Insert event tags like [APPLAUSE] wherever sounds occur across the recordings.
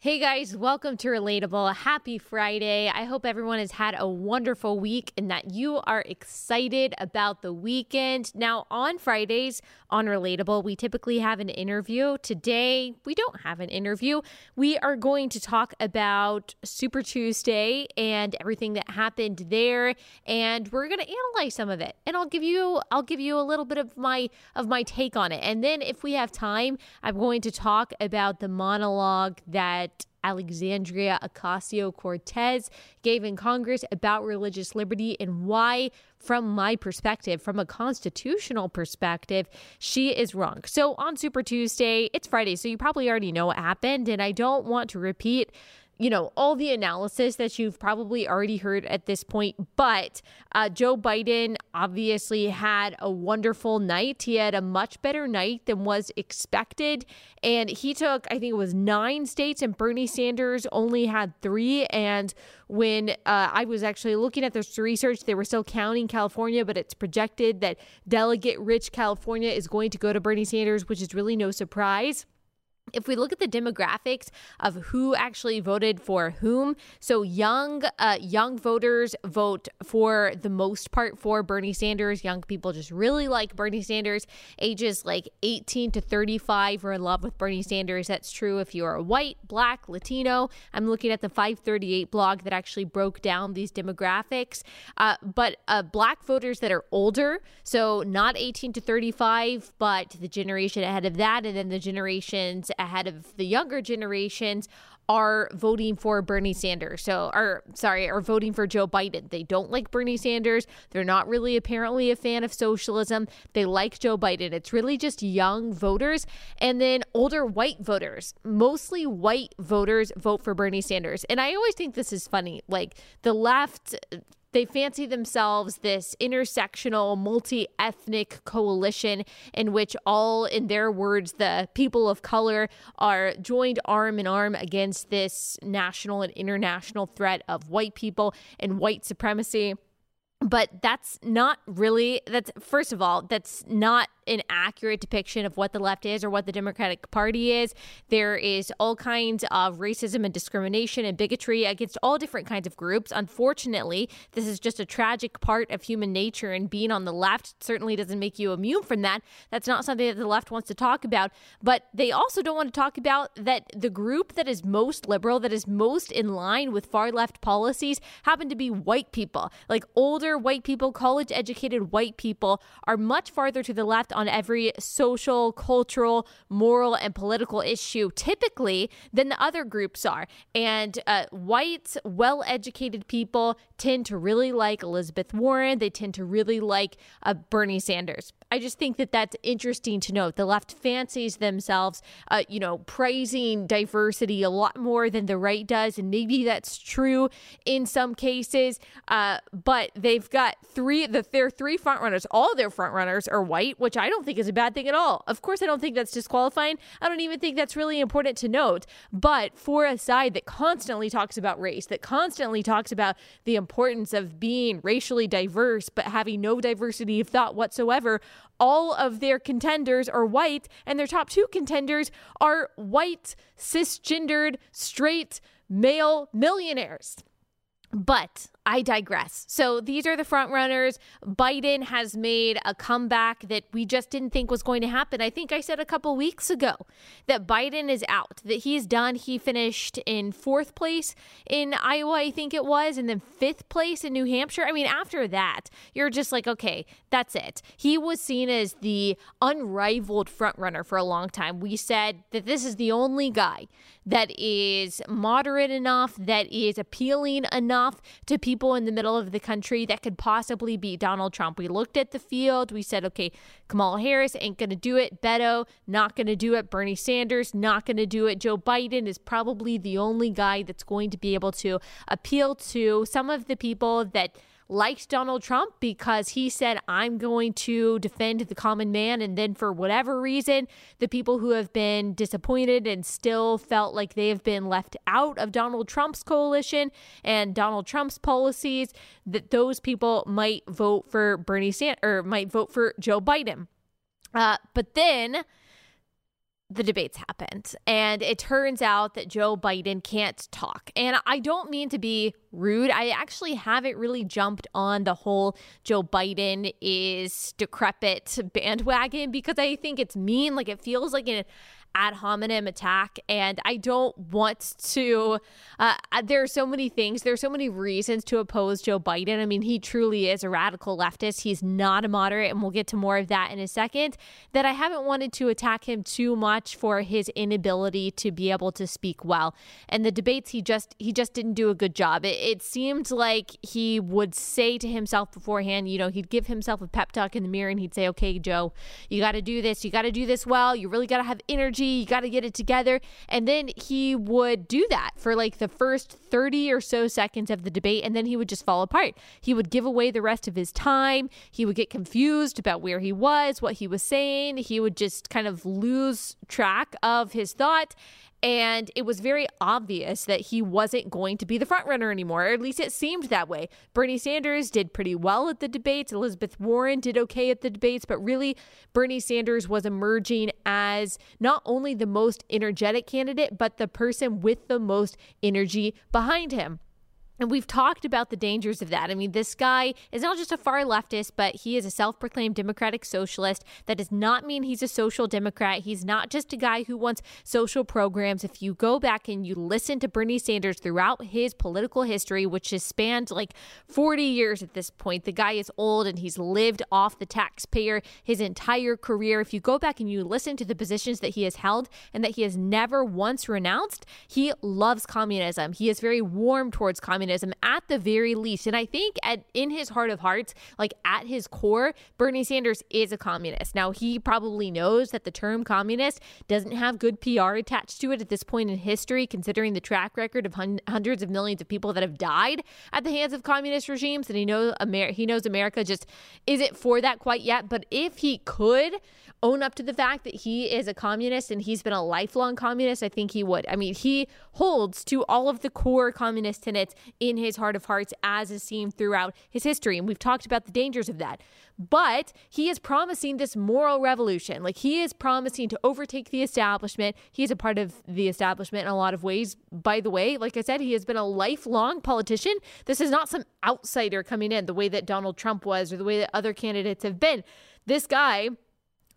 Hey guys, welcome to Relatable. Happy Friday. I hope everyone has had a wonderful week and that you are excited about the weekend. Now, on Fridays on Relatable, we typically have an interview. Today, we don't have an interview. We are going to talk about Super Tuesday and everything that happened there and we're going to analyze some of it. And I'll give you I'll give you a little bit of my of my take on it. And then if we have time, I'm going to talk about the monologue that Alexandria Ocasio Cortez gave in Congress about religious liberty and why, from my perspective, from a constitutional perspective, she is wrong. So on Super Tuesday, it's Friday, so you probably already know what happened, and I don't want to repeat you know, all the analysis that you've probably already heard at this point. But uh, Joe Biden obviously had a wonderful night. He had a much better night than was expected. And he took, I think it was nine states, and Bernie Sanders only had three. And when uh, I was actually looking at this research, they were still counting California, but it's projected that delegate rich California is going to go to Bernie Sanders, which is really no surprise if we look at the demographics of who actually voted for whom, so young uh, young voters vote for the most part for Bernie Sanders. Young people just really like Bernie Sanders. Ages like 18 to 35 are in love with Bernie Sanders. That's true if you are white, black, Latino. I'm looking at the 538 blog that actually broke down these demographics. Uh, but uh, black voters that are older, so not 18 to 35, but the generation ahead of that, and then the generations ahead of the younger generations are voting for Bernie Sanders. So, or sorry, are voting for Joe Biden. They don't like Bernie Sanders. They're not really apparently a fan of socialism. They like Joe Biden. It's really just young voters and then older white voters. Mostly white voters vote for Bernie Sanders. And I always think this is funny. Like the left they fancy themselves this intersectional, multi ethnic coalition in which all, in their words, the people of color are joined arm in arm against this national and international threat of white people and white supremacy. But that's not really that's first of all that's not an accurate depiction of what the left is or what the democratic party is. There is all kinds of racism and discrimination and bigotry against all different kinds of groups. Unfortunately this is just a tragic part of human nature and being on the left certainly doesn't make you immune from that. That's not something that the left wants to talk about. But they also don't want to talk about that the group that is most liberal that is most in line with far left policies happen to be white people. Like older white people, college educated white people, are much farther to the left on every social, cultural, moral, and political issue typically than the other groups are. And uh, white, well educated people tend to really like Elizabeth Warren. They tend to really like uh, Bernie Sanders. I just think that that's interesting to note. The left fancies themselves, uh, you know, praising diversity a lot more than the right does, and maybe that's true in some cases. Uh, but they've got three, the their three front runners. All their front runners are white, which I don't think is a bad thing at all. Of course, I don't think that's disqualifying. I don't even think that's really important to note. But for a side that constantly talks about race, that constantly talks about the importance of being racially diverse, but having no diversity of thought whatsoever all of their contenders are white, and their top two contenders are white, cisgendered, straight, male millionaires. But I digress. So these are the front runners. Biden has made a comeback that we just didn't think was going to happen. I think I said a couple weeks ago that Biden is out, that he's done. He finished in fourth place in Iowa, I think it was, and then fifth place in New Hampshire. I mean, after that, you're just like, okay, that's it. He was seen as the unrivaled front runner for a long time. We said that this is the only guy that is moderate enough, that is appealing enough to people in the middle of the country that could possibly beat Donald Trump. We looked at the field. We said, okay, Kamala Harris ain't going to do it. Beto, not going to do it. Bernie Sanders, not going to do it. Joe Biden is probably the only guy that's going to be able to appeal to some of the people that liked Donald Trump because he said, I'm going to defend the common man. And then, for whatever reason, the people who have been disappointed and still felt like they have been left out of Donald Trump's coalition and Donald Trump's policies, that those people might vote for Bernie Sanders or might vote for Joe Biden. Uh, but then the debates happened. And it turns out that Joe Biden can't talk. And I don't mean to be rude. I actually haven't really jumped on the whole Joe Biden is decrepit bandwagon because I think it's mean. Like it feels like an ad hominem attack. And I don't want to, uh, uh, there are so many things, there are so many reasons to oppose Joe Biden. I mean, he truly is a radical leftist. He's not a moderate, and we'll get to more of that in a second. That I haven't wanted to attack him too much for his inability to be able to speak well. And the debates, he just, he just didn't do a good job. It, it seemed like he would say to himself beforehand, you know, he'd give himself a pep talk in the mirror and he'd say, okay, Joe, you got to do this. You got to do this well. You really got to have energy energy. You got to get it together. And then he would do that for like the first 30 or so seconds of the debate. And then he would just fall apart. He would give away the rest of his time. He would get confused about where he was, what he was saying. He would just kind of lose track of his thought. And it was very obvious that he wasn't going to be the frontrunner anymore, or at least it seemed that way. Bernie Sanders did pretty well at the debates. Elizabeth Warren did okay at the debates, but really, Bernie Sanders was emerging as not only the most energetic candidate, but the person with the most energy behind him. And we've talked about the dangers of that. I mean, this guy is not just a far leftist, but he is a self proclaimed democratic socialist. That does not mean he's a social democrat. He's not just a guy who wants social programs. If you go back and you listen to Bernie Sanders throughout his political history, which has spanned like 40 years at this point, the guy is old and he's lived off the taxpayer his entire career. If you go back and you listen to the positions that he has held and that he has never once renounced, he loves communism. He is very warm towards communism communism at the very least. And I think at in his heart of hearts, like at his core, Bernie Sanders is a communist. Now he probably knows that the term communist doesn't have good PR attached to it at this point in history, considering the track record of hun- hundreds of millions of people that have died at the hands of communist regimes. And he knows Amer- he knows America just isn't for that quite yet. But if he could own up to the fact that he is a communist and he's been a lifelong communist, I think he would. I mean, he holds to all of the core communist tenets in his heart of hearts, as is seen throughout his history. And we've talked about the dangers of that. But he is promising this moral revolution. Like he is promising to overtake the establishment. He is a part of the establishment in a lot of ways. By the way, like I said, he has been a lifelong politician. This is not some outsider coming in the way that Donald Trump was or the way that other candidates have been. This guy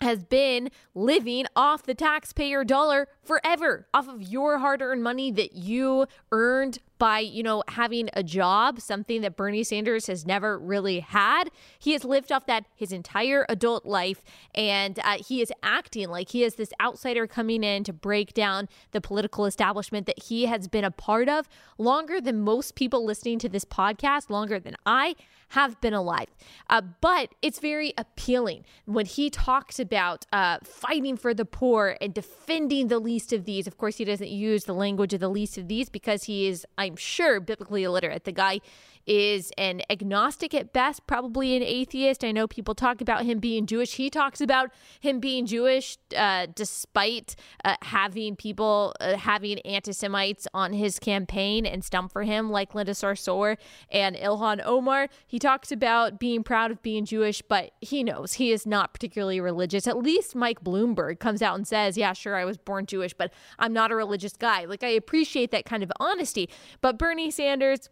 has been living off the taxpayer dollar forever, off of your hard earned money that you earned by, you know, having a job, something that Bernie Sanders has never really had. He has lived off that his entire adult life, and uh, he is acting like he is this outsider coming in to break down the political establishment that he has been a part of longer than most people listening to this podcast, longer than I have been alive. Uh, but it's very appealing when he talks about uh, fighting for the poor and defending the least of these. Of course, he doesn't use the language of the least of these because he is, I'm sure, biblically illiterate. The guy is an agnostic at best, probably an atheist. I know people talk about him being Jewish. He talks about him being Jewish uh, despite uh, having people, uh, having anti Semites on his campaign and stump for him, like Linda Sarsour and Ilhan Omar. He talks about being proud of being Jewish, but he knows he is not particularly religious. At least Mike Bloomberg comes out and says, Yeah, sure, I was born Jewish, but I'm not a religious guy. Like, I appreciate that kind of honesty. But Bernie Sanders,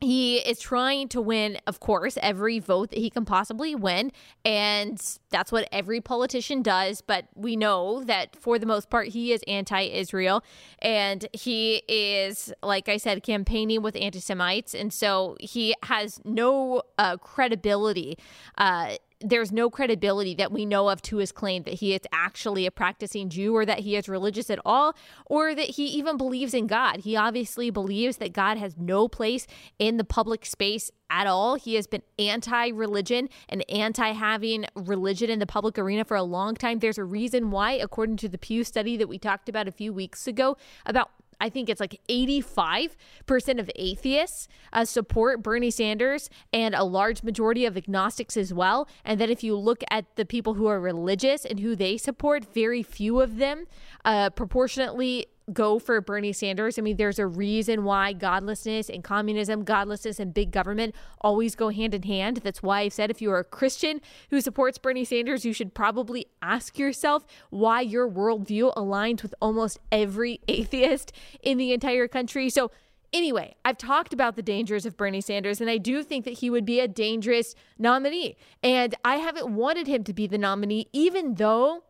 he is trying to win, of course, every vote that he can possibly win. And that's what every politician does. But we know that for the most part, he is anti Israel. And he is, like I said, campaigning with anti Semites. And so he has no uh, credibility uh, there's no credibility that we know of to his claim that he is actually a practicing Jew or that he is religious at all or that he even believes in God. He obviously believes that God has no place in the public space at all. He has been anti religion and anti having religion in the public arena for a long time. There's a reason why, according to the Pew study that we talked about a few weeks ago, about I think it's like 85% of atheists uh, support Bernie Sanders and a large majority of agnostics as well. And then if you look at the people who are religious and who they support, very few of them uh, proportionately go for Bernie Sanders. I mean, there's a reason why godlessness and communism, godlessness and big government always go hand in hand. That's why I've said if you are a Christian who supports Bernie Sanders, you should probably ask yourself why your worldview aligns with almost every [LAUGHS] atheist in the entire country. So, Anyway, I've talked about the dangers of Bernie Sanders, and I do think that he would be a dangerous nominee. And I haven't wanted him to be the nominee, even though,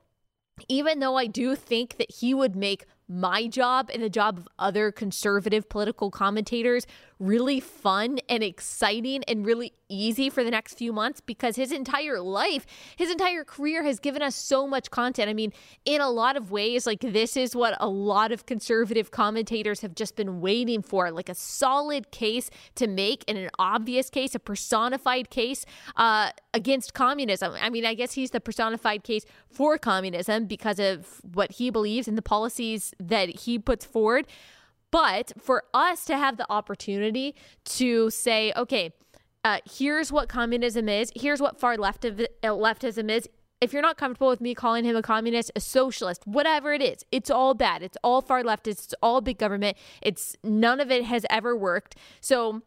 even though I do think that he would make my job and the job of other conservative political commentators really fun and exciting and really easy for the next few months because his entire life, his entire career has given us so much content. I mean, in a lot of ways, like this is what a lot of conservative commentators have just been waiting for like a solid case to make and an obvious case, a personified case uh, against communism. I mean, I guess he's the personified case for communism because of what he believes and the policies that he puts forward. But for us to have the opportunity to say, okay, uh, here's what communism is, here's what far left of uh, leftism is. If you're not comfortable with me calling him a communist, a socialist, whatever it is, it's all bad. It's all far leftist. It's all big government. It's none of it has ever worked. So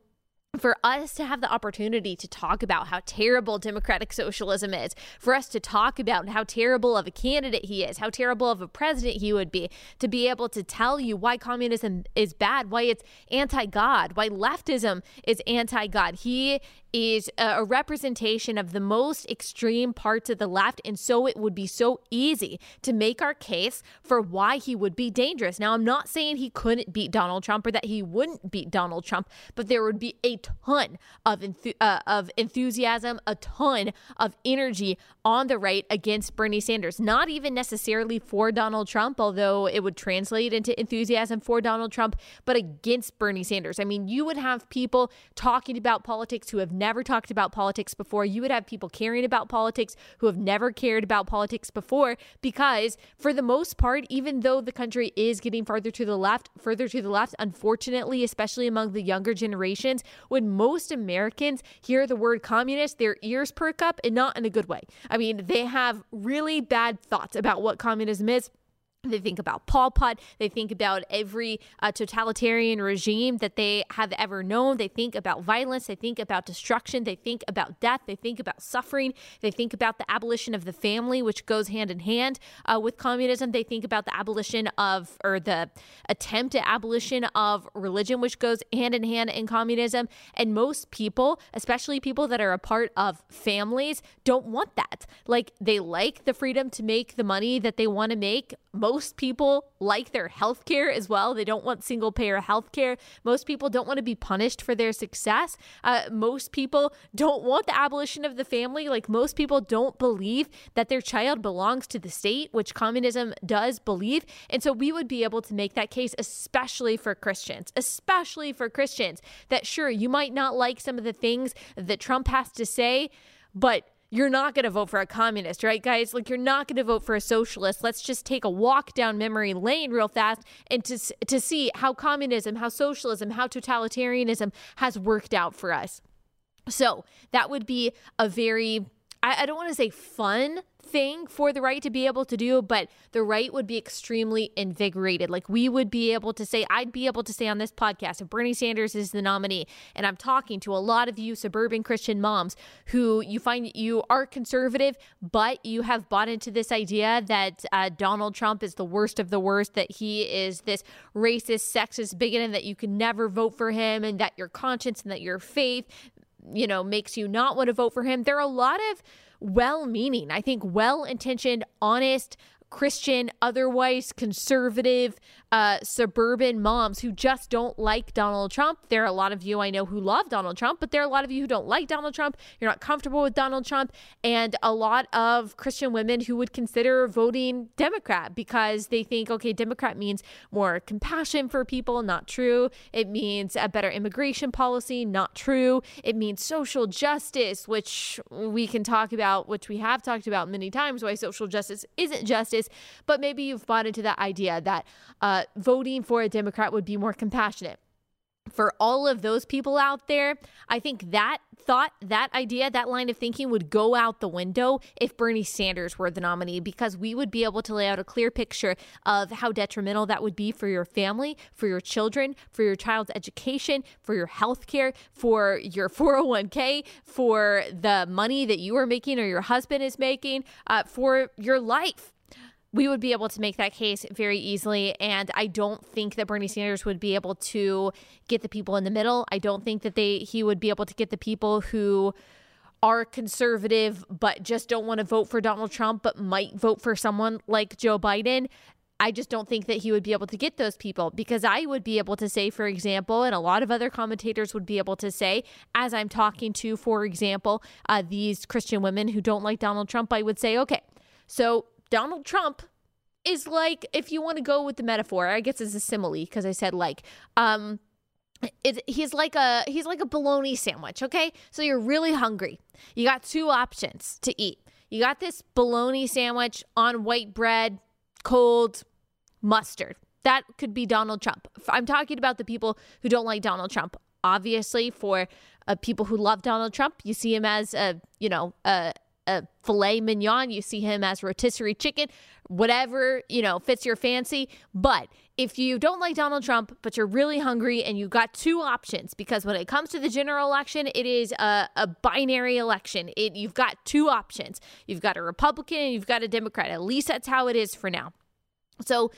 for us to have the opportunity to talk about how terrible democratic socialism is, for us to talk about how terrible of a candidate he is, how terrible of a president he would be, to be able to tell you why communism is bad, why it's anti God, why leftism is anti God. He is a representation of the most extreme parts of the left. And so it would be so easy to make our case for why he would be dangerous. Now, I'm not saying he couldn't beat Donald Trump or that he wouldn't beat Donald Trump, but there would be a ton of, enth- uh, of enthusiasm, a ton of energy on the right against Bernie Sanders. Not even necessarily for Donald Trump, although it would translate into enthusiasm for Donald Trump, but against Bernie Sanders. I mean, you would have people talking about politics who have never talked about politics before. You would have people caring about politics who have never cared about politics before because, for the most part, even though the country is getting farther to the left, further to the left, unfortunately, especially among the younger generations, when most Americans hear the word communist, their ears perk up and not in a good way. I mean, they have really bad thoughts about what communism is. They think about Pol Pot. They think about every uh, totalitarian regime that they have ever known. They think about violence. They think about destruction. They think about death. They think about suffering. They think about the abolition of the family, which goes hand in hand uh, with communism. They think about the abolition of, or the attempt at abolition of religion, which goes hand in hand in communism. And most people, especially people that are a part of families, don't want that. Like they like the freedom to make the money that they want to make. Most most people like their health care as well. They don't want single payer health care. Most people don't want to be punished for their success. Uh, most people don't want the abolition of the family. Like most people don't believe that their child belongs to the state, which communism does believe. And so we would be able to make that case, especially for Christians, especially for Christians, that sure, you might not like some of the things that Trump has to say, but you're not going to vote for a communist, right, guys? Like, you're not going to vote for a socialist. Let's just take a walk down memory lane real fast and to, to see how communism, how socialism, how totalitarianism has worked out for us. So, that would be a very, I, I don't want to say fun thing for the right to be able to do, but the right would be extremely invigorated. Like we would be able to say, I'd be able to say on this podcast, if Bernie Sanders is the nominee, and I'm talking to a lot of you suburban Christian moms who you find you are conservative, but you have bought into this idea that uh, Donald Trump is the worst of the worst, that he is this racist, sexist bigot, and that you can never vote for him, and that your conscience and that your faith you know, makes you not want to vote for him. There are a lot of well meaning, I think well intentioned, honest, Christian, otherwise conservative, uh, suburban moms who just don't like Donald Trump. There are a lot of you I know who love Donald Trump, but there are a lot of you who don't like Donald Trump. You're not comfortable with Donald Trump. And a lot of Christian women who would consider voting Democrat because they think, okay, Democrat means more compassion for people. Not true. It means a better immigration policy. Not true. It means social justice, which we can talk about, which we have talked about many times, why social justice isn't justice. But maybe you've bought into that idea that uh, voting for a Democrat would be more compassionate. for all of those people out there, I think that thought, that idea, that line of thinking would go out the window if Bernie Sanders were the nominee because we would be able to lay out a clear picture of how detrimental that would be for your family, for your children, for your child's education, for your health care, for your [LAUGHS] 401k, for the money that you are making or your husband is making, uh, for your life we would be able to make that case very easily. And I don't think that Bernie Sanders would be able to get the people in the middle. I don't think that they he would be able to get the people who are conservative but just don't want to vote for Donald Trump but might vote for someone like Joe Biden. I just don't think that he would be able to get those people because I would be able to say, for example, and a lot of other commentators would be able to say, as I'm talking to, for example, uh, these Christian women who don't like Donald Trump, I would say, okay, so Donald Trump is like if you want to go with the metaphor, I guess it's a simile because I said like um it, he's like a he's like a bologna sandwich, okay? So you're really hungry. You got two options to eat. You got this bologna sandwich on white bread, cold mustard. That could be Donald Trump. I'm talking about the people who don't like Donald Trump. Obviously, for uh, people who love Donald Trump, you see him as a you know a a filet mignon, you see him as rotisserie chicken, whatever, you know, fits your fancy. But if you don't like Donald Trump, but you're really hungry and you got two options, because when it comes to the general election, it is a, a binary election. It, you've got two options. You've got a Republican and you've got a Democrat. At least that's how it is for now. So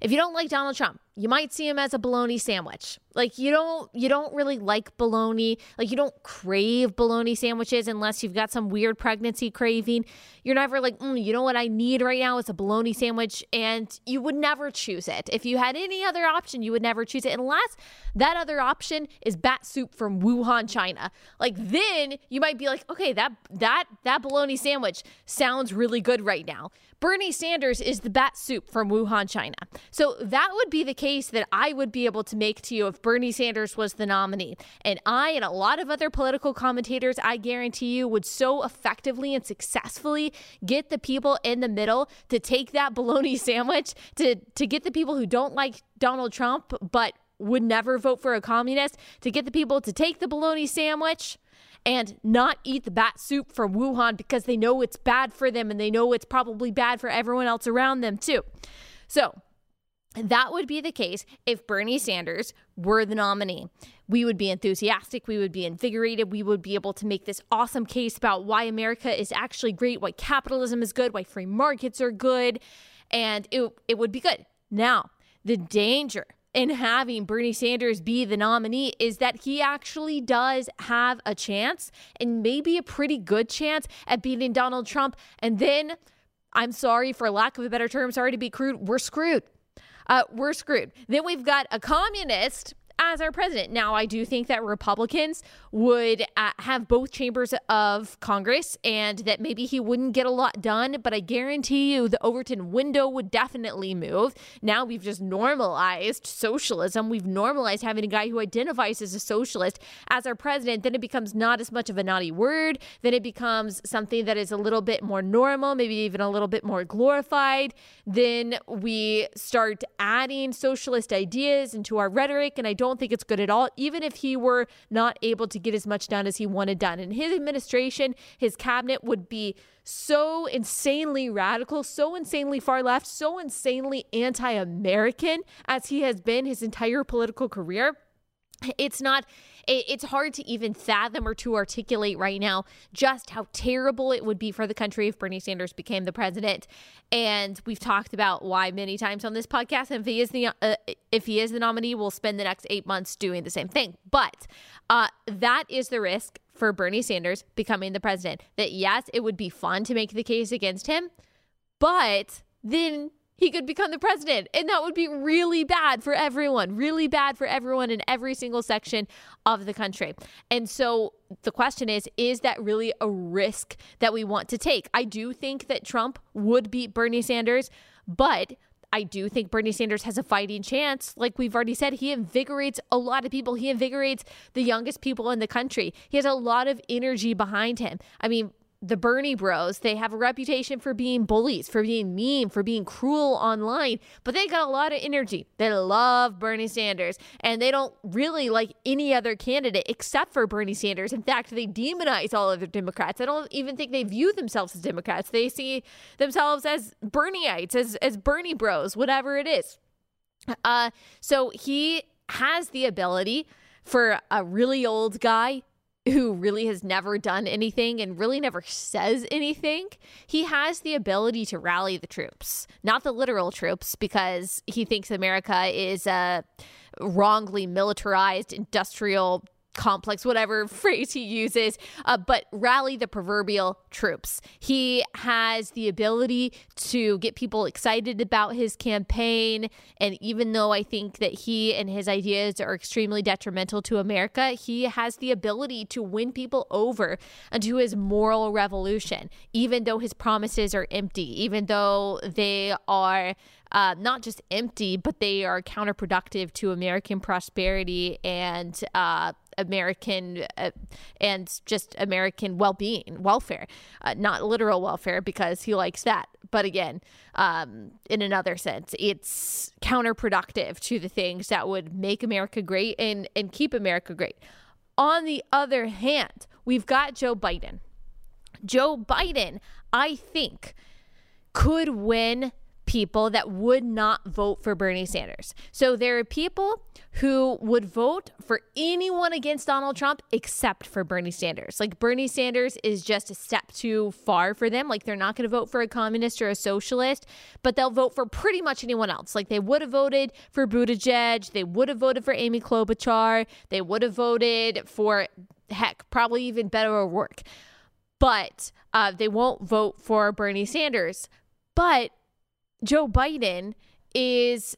if you don't like Donald Trump, you might see him as a bologna sandwich. Like you don't you don't really like bologna. Like you don't crave bologna sandwiches unless you've got some weird pregnancy craving. You're never like, mm, you know what I need right now is a bologna sandwich, and you would never choose it. If you had any other option, you would never choose it unless that other option is bat soup from Wuhan, China. Like then you might be like, okay, that that that bologna sandwich sounds really good right now. Bernie Sanders is the bat soup from Wuhan, China. So that would be the case that I would be able to make to you if Bernie Sanders was the nominee. And I and a lot of other political commentators, I guarantee you, would so effectively and successfully get the people in the middle to take that [LAUGHS] bologna sandwich, to, to get the people who don't like Donald Trump but would never vote for a communist, to get the people to take the bologna sandwich and not eat the bat soup from Wuhan because they know it's bad for them and they know it's probably bad for everyone else around them too. So, that would be the case if Bernie Sanders were the nominee. We would be enthusiastic, we would be invigorated, we would be able to make this awesome case about why America is actually great, why capitalism is good, why free markets are good, and it, it would be good. Now, the danger in having Bernie Sanders be the nominee is that he actually does have a chance and maybe a pretty good chance at beating Donald Trump. And then, I'm sorry, for lack of a better term, sorry to be crude, we're screwed. Uh, we're screwed. Then we've got a communist as our president. Now, I do think that Republicans would uh, have both chambers of Congress and that maybe he wouldn't get a lot done, but I guarantee you the Overton window would definitely move. Now we've just normalized socialism. We've normalized having a guy who identifies as a socialist as our president. Then it becomes not as much of a naughty word. Then it becomes something that is a little bit more normal, maybe even a little bit more glorified. Then we start adding socialist ideas into our rhetoric, and I don't think it's good at all, even if he were not able to get as much done as he wanted done. And his administration, his cabinet would be so insanely radical, so insanely far left, so insanely anti American as he has been his entire political career. It's not it's hard to even fathom or to articulate right now just how terrible it would be for the country if Bernie Sanders became the president. And we've talked about why many times on this podcast. And if he is the uh, if he is the nominee, we'll spend the next eight months doing the same thing. But uh, that is the risk for Bernie Sanders becoming the president. That yes, it would be fun to make the case against him, but then he could become the president. And that would be really bad for everyone, really bad for everyone in every single section of the country. And so the question is is that really a risk that we want to take? I do think that Trump would beat Bernie Sanders, but I do think Bernie Sanders has a fighting chance. Like we've already said, he invigorates a lot of people. He invigorates the youngest people in the country. He has a lot of energy behind him. I mean, the Bernie bros, they have a reputation for being bullies, for being mean, for being cruel online, but they got a lot of energy. They love Bernie Sanders and they don't really like any other candidate except for Bernie Sanders. In fact, they demonize all other Democrats. I don't even think they view themselves as Democrats. They see themselves as Bernieites, as, as Bernie bros, whatever it is. Uh, so he has the ability for a really old guy who really has never done anything and really never says anything, he has the ability to rally the troops, not the literal troops, because he thinks America is a wrongly militarized industrial complex, whatever [LAUGHS] phrase he uses, uh, but rally the proverbial troops. He has the ability to get people excited about his campaign. And even though I think that he and his ideas are extremely detrimental to America, he has the ability to win people over into his moral revolution, even though his promises are empty, even though they are uh, not just empty, but they are counterproductive to American prosperity and uh, American uh, and just American well being, welfare, uh, not literal welfare because he likes that. But again, um, in another sense, it's counterproductive to the things that would make America great and, and keep America great. On the other hand, we've got Joe Biden. Joe Biden, I think, could win people that would not vote for Bernie Sanders. So there are people who would vote for anyone against Donald Trump except for Bernie Sanders. Like Bernie Sanders is just a step too far for them. Like they're not going to vote for a communist or a socialist, but they'll vote for pretty much anyone else. Like they would have voted for Buttigieg, they would have voted for Amy Klobuchar, they would have voted for heck, probably even Beto O'Rourke. But uh, they won't vote for Bernie Sanders. But Joe Biden is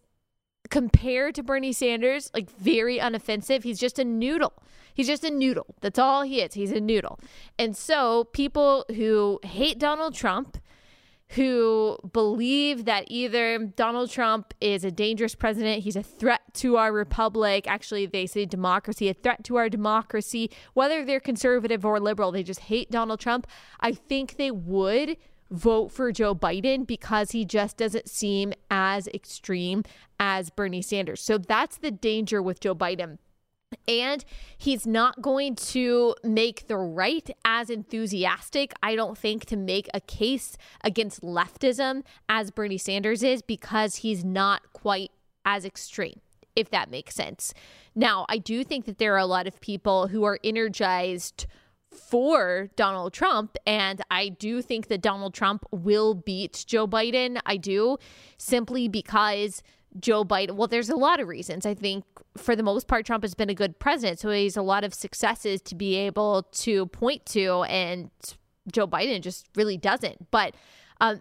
compared to Bernie Sanders, like very unoffensive. He's just a noodle. He's just a noodle. That's all he is. He's a noodle. And so people who hate Donald Trump, who believe that either Donald Trump is a dangerous president, he's a threat to our republic, actually, they say democracy, a threat to our democracy, whether they're conservative or liberal, they just hate Donald Trump. I think they would vote for Joe Biden because he just doesn't seem as extreme as Bernie Sanders. So that's the danger with Joe Biden. And he's not going to make the right as enthusiastic, I don't think, to make a case against leftism as Bernie Sanders is because he's not quite as extreme, if that makes sense. Now, I do think that there are a lot of people who are energized for Donald Trump. And I do think that Donald Trump will beat Joe Biden. I do, simply because Joe Biden, well, there's a lot of reasons. I think for the most part, Trump has been a good president. So he has a lot of successes to be able to point to. And Joe Biden just really doesn't. But uh,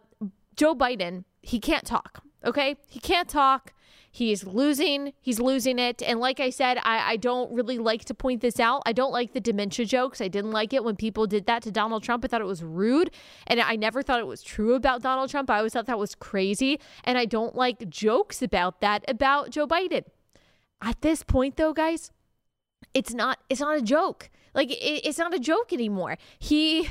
Joe Biden, he can't talk. Okay. He can't talk. He's losing. He's losing it. And like I said, I, I don't really like to point this out. I don't like the dementia jokes. I didn't like it when people did that to Donald Trump. I thought it was rude. And I never thought it was true about Donald Trump. I always thought that was crazy. And I don't like jokes about that about Joe Biden. At this point, though, guys, it's not it's not a joke. Like it, it's not a joke anymore. He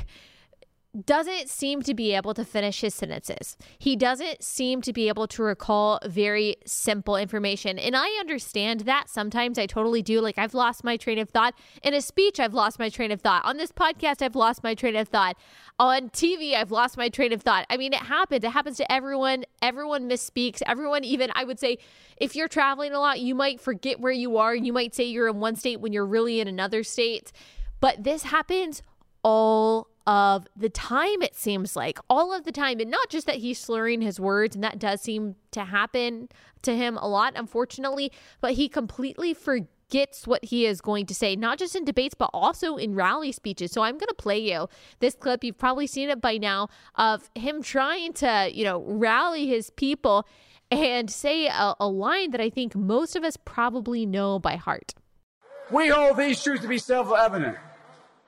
doesn't seem to be able to finish his sentences. He doesn't seem to be able to recall very simple information. And I understand that sometimes I totally do. Like, I've lost my train of thought. In a speech, I've lost my train of thought. On this podcast, I've lost my train of thought. On TV, I've lost my train of thought. I mean, it happens. It happens to everyone. Everyone misspeaks. Everyone, even, I would say, if you're traveling a lot, you might forget where you are. You might say you're in one state when you're really in another state. But this happens all of the time, it seems like all of the time. And not just that he's slurring his words, and that does seem to happen to him a lot, unfortunately, but he completely forgets what he is going to say, not just in debates, but also in rally speeches. So I'm going to play you this clip. You've probably seen it by now of him trying to, you know, rally his people and say a, a line that I think most of us probably know by heart. We hold these truths to be self evident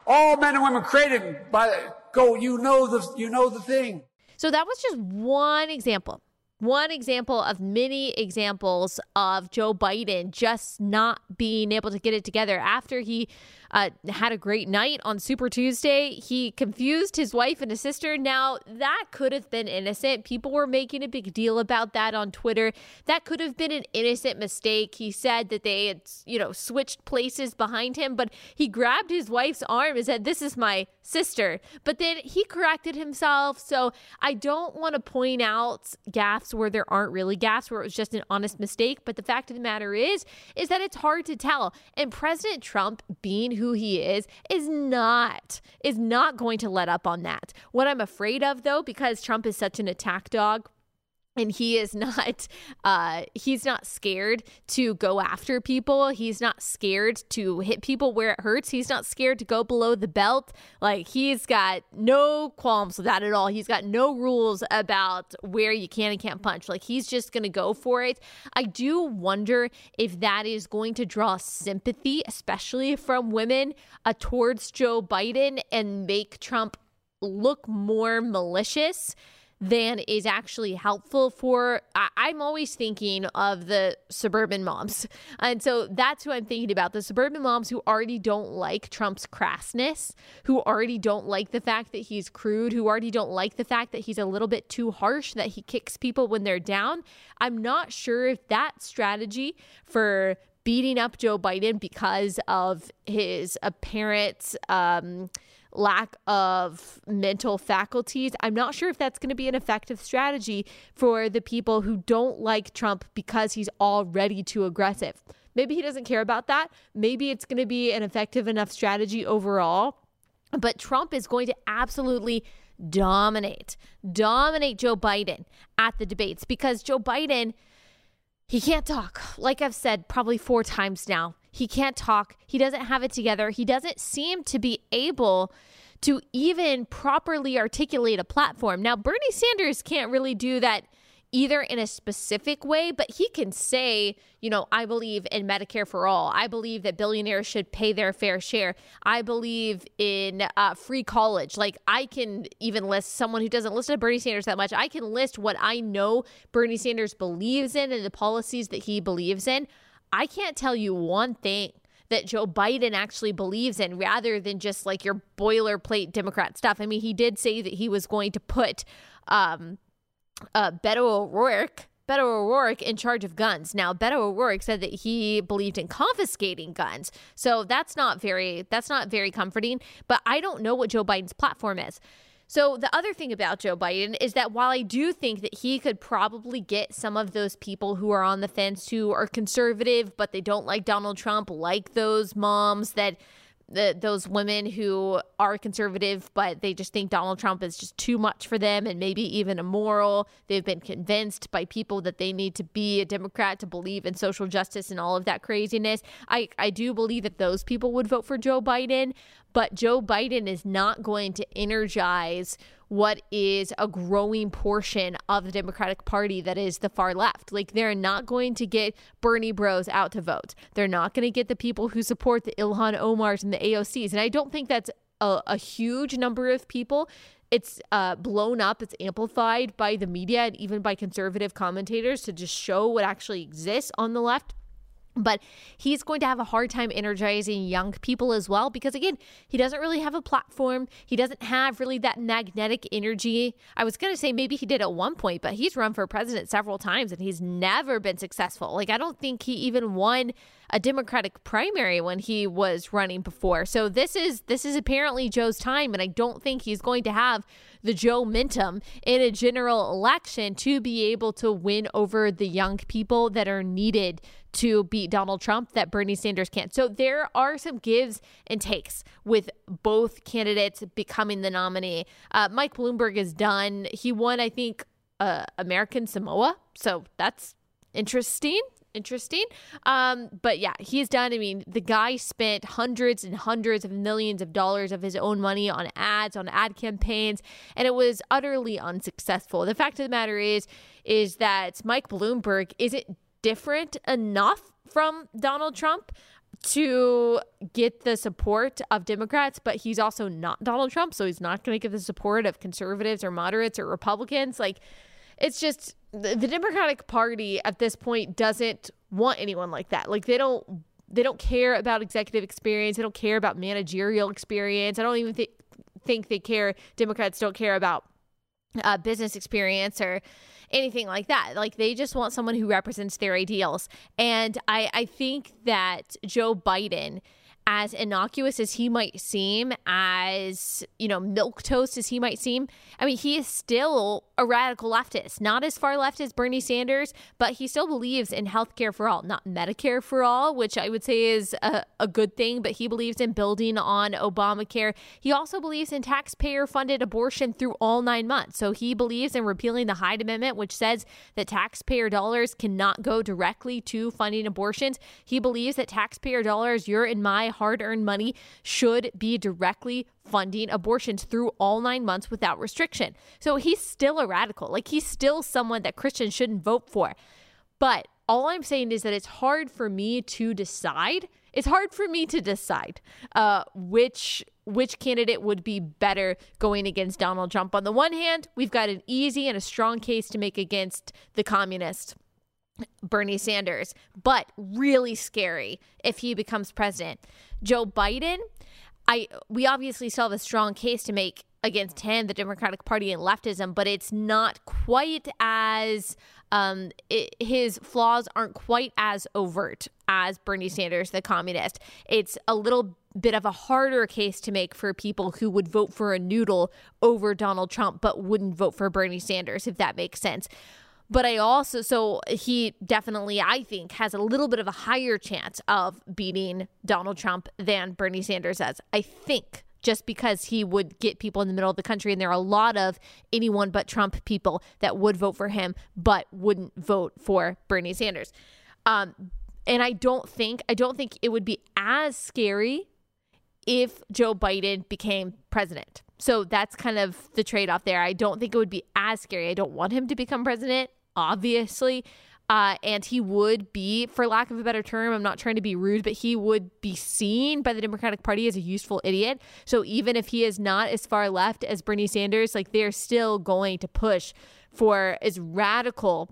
all men and women created by go. You know the you know the thing. So that was just one example one example of many examples of Joe Biden just not being able to get it together after he uh, had a great night on Super Tuesday. He confused his wife and his sister. Now, that could have been innocent. People were making a big deal about that on Twitter. That could have been an innocent mistake. He said that they had, you know, switched places behind him, but he grabbed his wife's arm and said, This is my sister. But then he corrected himself. So I don't want to point out where there aren't really gaffes, where it was just an honest mistake. But the fact of the matter is, is that it's hard to tell. And President Trump, being who he is is not is not going to let up on that. What I'm afraid of though because Trump is such an attack dog and he is not [LAUGHS] uh he's not scared to go after people. He's not scared to hit people where it hurts. He's not scared to go below the belt. Like he's got no qualms with that at all. He's got no rules about where you can and can't punch. Like he's just gonna go for it. I do wonder if that is going to draw sympathy especially from women uh, towards joe biden and make trump look more malicious than is actually helpful for I, am always thinking of the suburban moms. And so that's who i'm thinking about the suburban moms who already don't like trump's crassness who already don't like the fact that he's crude who already don't like the fact that he's a little bit too harsh that he kicks people when they're down. I'm not sure if that strategy for beating up joe biden because of his apparent um, lack of mental faculties. I'm not sure if that's going to be an effective strategy for the people who don't like Trump because he's already too aggressive. Maybe he doesn't care about that. Maybe it's going to be an effective enough strategy overall. But Trump is going to absolutely dominate, dominate Joe Biden at the debates because Joe Biden, he can't talk. Like I've said probably four times now, he can't talk. He doesn't have it together. He doesn't seem to be able to even properly articulate a platform. Now, Bernie Sanders can't really do that either in a specific way, but he can say, you know, I believe in Medicare for all. I believe that billionaires should pay their fair share. I believe in uh, free college. Like, I can even list someone who doesn't listen to Bernie Sanders that much. I can list what I know Bernie Sanders believes in and the policies that he believes in. I can't tell you one thing that Joe Biden actually believes in rather than just like your boilerplate Democrat stuff. I mean, he did say that he was going to put um, uh, Beto O'Rourke. Beto O'Rourke in charge of guns. Now, Beto O'Rourke said that he believed in confiscating guns. So that's not very that's not very comforting, but I don't know what Joe Biden's platform is. So, the other thing about Joe Biden is that while I do think that he could probably get some of those people who are on the fence who are conservative, but they don't like Donald Trump, like those moms that the, those women who are conservative, but they just think Donald Trump is just too much for them and maybe even immoral. They've been convinced by people that they need to be a Democrat to believe in social justice and all of that craziness. I, I do believe that those people would vote for Joe Biden, but Joe Biden is not going to energize what is a growing portion of the Democratic Party that is the far left. Like they're not going to get Bernie bros out to vote. They're not going to get the people who support the Ilhan Omars and the AOCs. And I don't think that's a, a huge number of people. It's uh, blown up, it's amplified by the media and even by conservative commentators to just show what actually exists on the left. But he's going to have a hard time energizing young people as well because, again, he doesn't really have a platform. He doesn't have really that magnetic energy. I was going to say maybe he did at one point, but he's run for president several times and he's never been successful. Like, I don't think he even won a Democratic primary when he was running before. So this is this is apparently Joe's time, and I don't think he's going to have the Joe Mintum in a general election to be able to win over the young people that are needed to beat Donald Trump that Bernie Sanders can't. So there are some gives and takes with both candidates becoming the nominee. Uh, Mike Bloomberg is done. He won, I think, uh, American Samoa. So that's interesting interesting. Um, but yeah, he's done. I mean, the guy spent hundreds and hundreds of millions of dollars of his own money on ads, on ad campaigns, and it was utterly unsuccessful. The fact of the matter is, is that Mike Bloomberg isn't different enough from Donald Trump to get the support of Democrats, but he's also not Donald Trump, so he's not going to get the support of conservatives or moderates or Republicans. Like, it's just the, Democratic Party at this point doesn't want anyone like that. Like they don't they don't care about executive experience. They don't care about managerial experience. I don't even th- think they care. Democrats don't care about uh, business experience or anything like that. Like they just want someone who represents their ideals. And I, I think that Joe Biden as innocuous as he might seem, as, you know, milquetoast as he might seem, I mean, he is still a radical leftist, not as far left as Bernie Sanders, but he still believes in healthcare for all, not Medicare for all, which I would say is a, a good thing, but he believes in building on Obamacare. He also believes in taxpayer funded abortion through all nine months. So he believes in repealing the Hyde Amendment, which says that taxpayer dollars cannot go directly to funding abortions. He believes that taxpayer dollars, you're in my hard earned money should be directly funding abortions through all nine months without restriction. So he's still a radical. Like he's still someone that Christians shouldn't vote for. But all I'm saying is that it's hard for me to decide. It's hard for me to decide uh, which which candidate would be better going against Donald Trump. On the one hand, we've got an easy and a strong case to make against the communist Bernie Sanders, but really scary if he becomes president. Joe Biden, I we obviously still have a strong case to make against him, the Democratic Party and leftism, but it's not quite as um, it, his flaws aren't quite as overt as Bernie Sanders, the communist. It's a little bit of a harder case to make for people who would vote for a noodle over Donald Trump, but wouldn't vote for Bernie Sanders, if that makes sense. But I also, so he definitely, I think, has a little bit of a higher chance of beating Donald Trump than Bernie Sanders does. I think just because he would get people in the middle of the country. And there are a lot of anyone but Trump people that would vote for him, but wouldn't vote for Bernie Sanders. Um, and I don't think, I don't think it would be as scary if Joe Biden became president. So that's kind of the trade off there. I don't think it would be as scary. I don't want him to become president, obviously. Uh, and he would be, for lack of a better term, I'm not trying to be rude, but he would be seen by the Democratic Party as a useful idiot. So even if he is not as far left as Bernie Sanders, like they're still going to push for as radical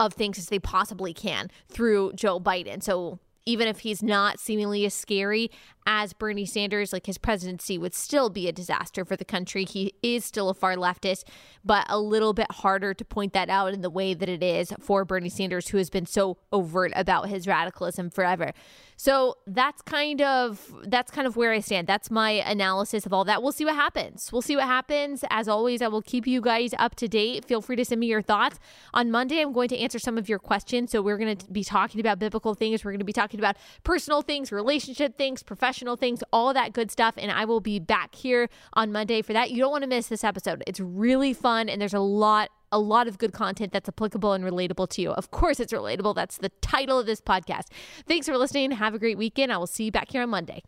of things as they possibly can through Joe Biden. So even if he's not seemingly as scary as Bernie Sanders, like his presidency would still be a disaster for the country. He is still a far leftist, but a little bit harder to point that out in the way that it is for Bernie Sanders, who has been so overt about his radicalism forever. So that's kind of that's kind of where I stand. That's my analysis of all that. We'll see what happens. We'll see what happens. As always, I will keep you guys up to date. Feel free to send me your thoughts. On Monday, I'm going to answer some of your questions. So we're going to be talking about biblical things. We're going to be talking about personal things, relationship things, professional things, all that good stuff. And I will be back here on Monday for that. You don't want to miss this episode. It's really fun and there's a lot a lot of good content that's applicable and relatable to you. Of course, it's relatable. That's the title of this podcast. Thanks for listening. Have a great weekend. I will see you back here on Monday.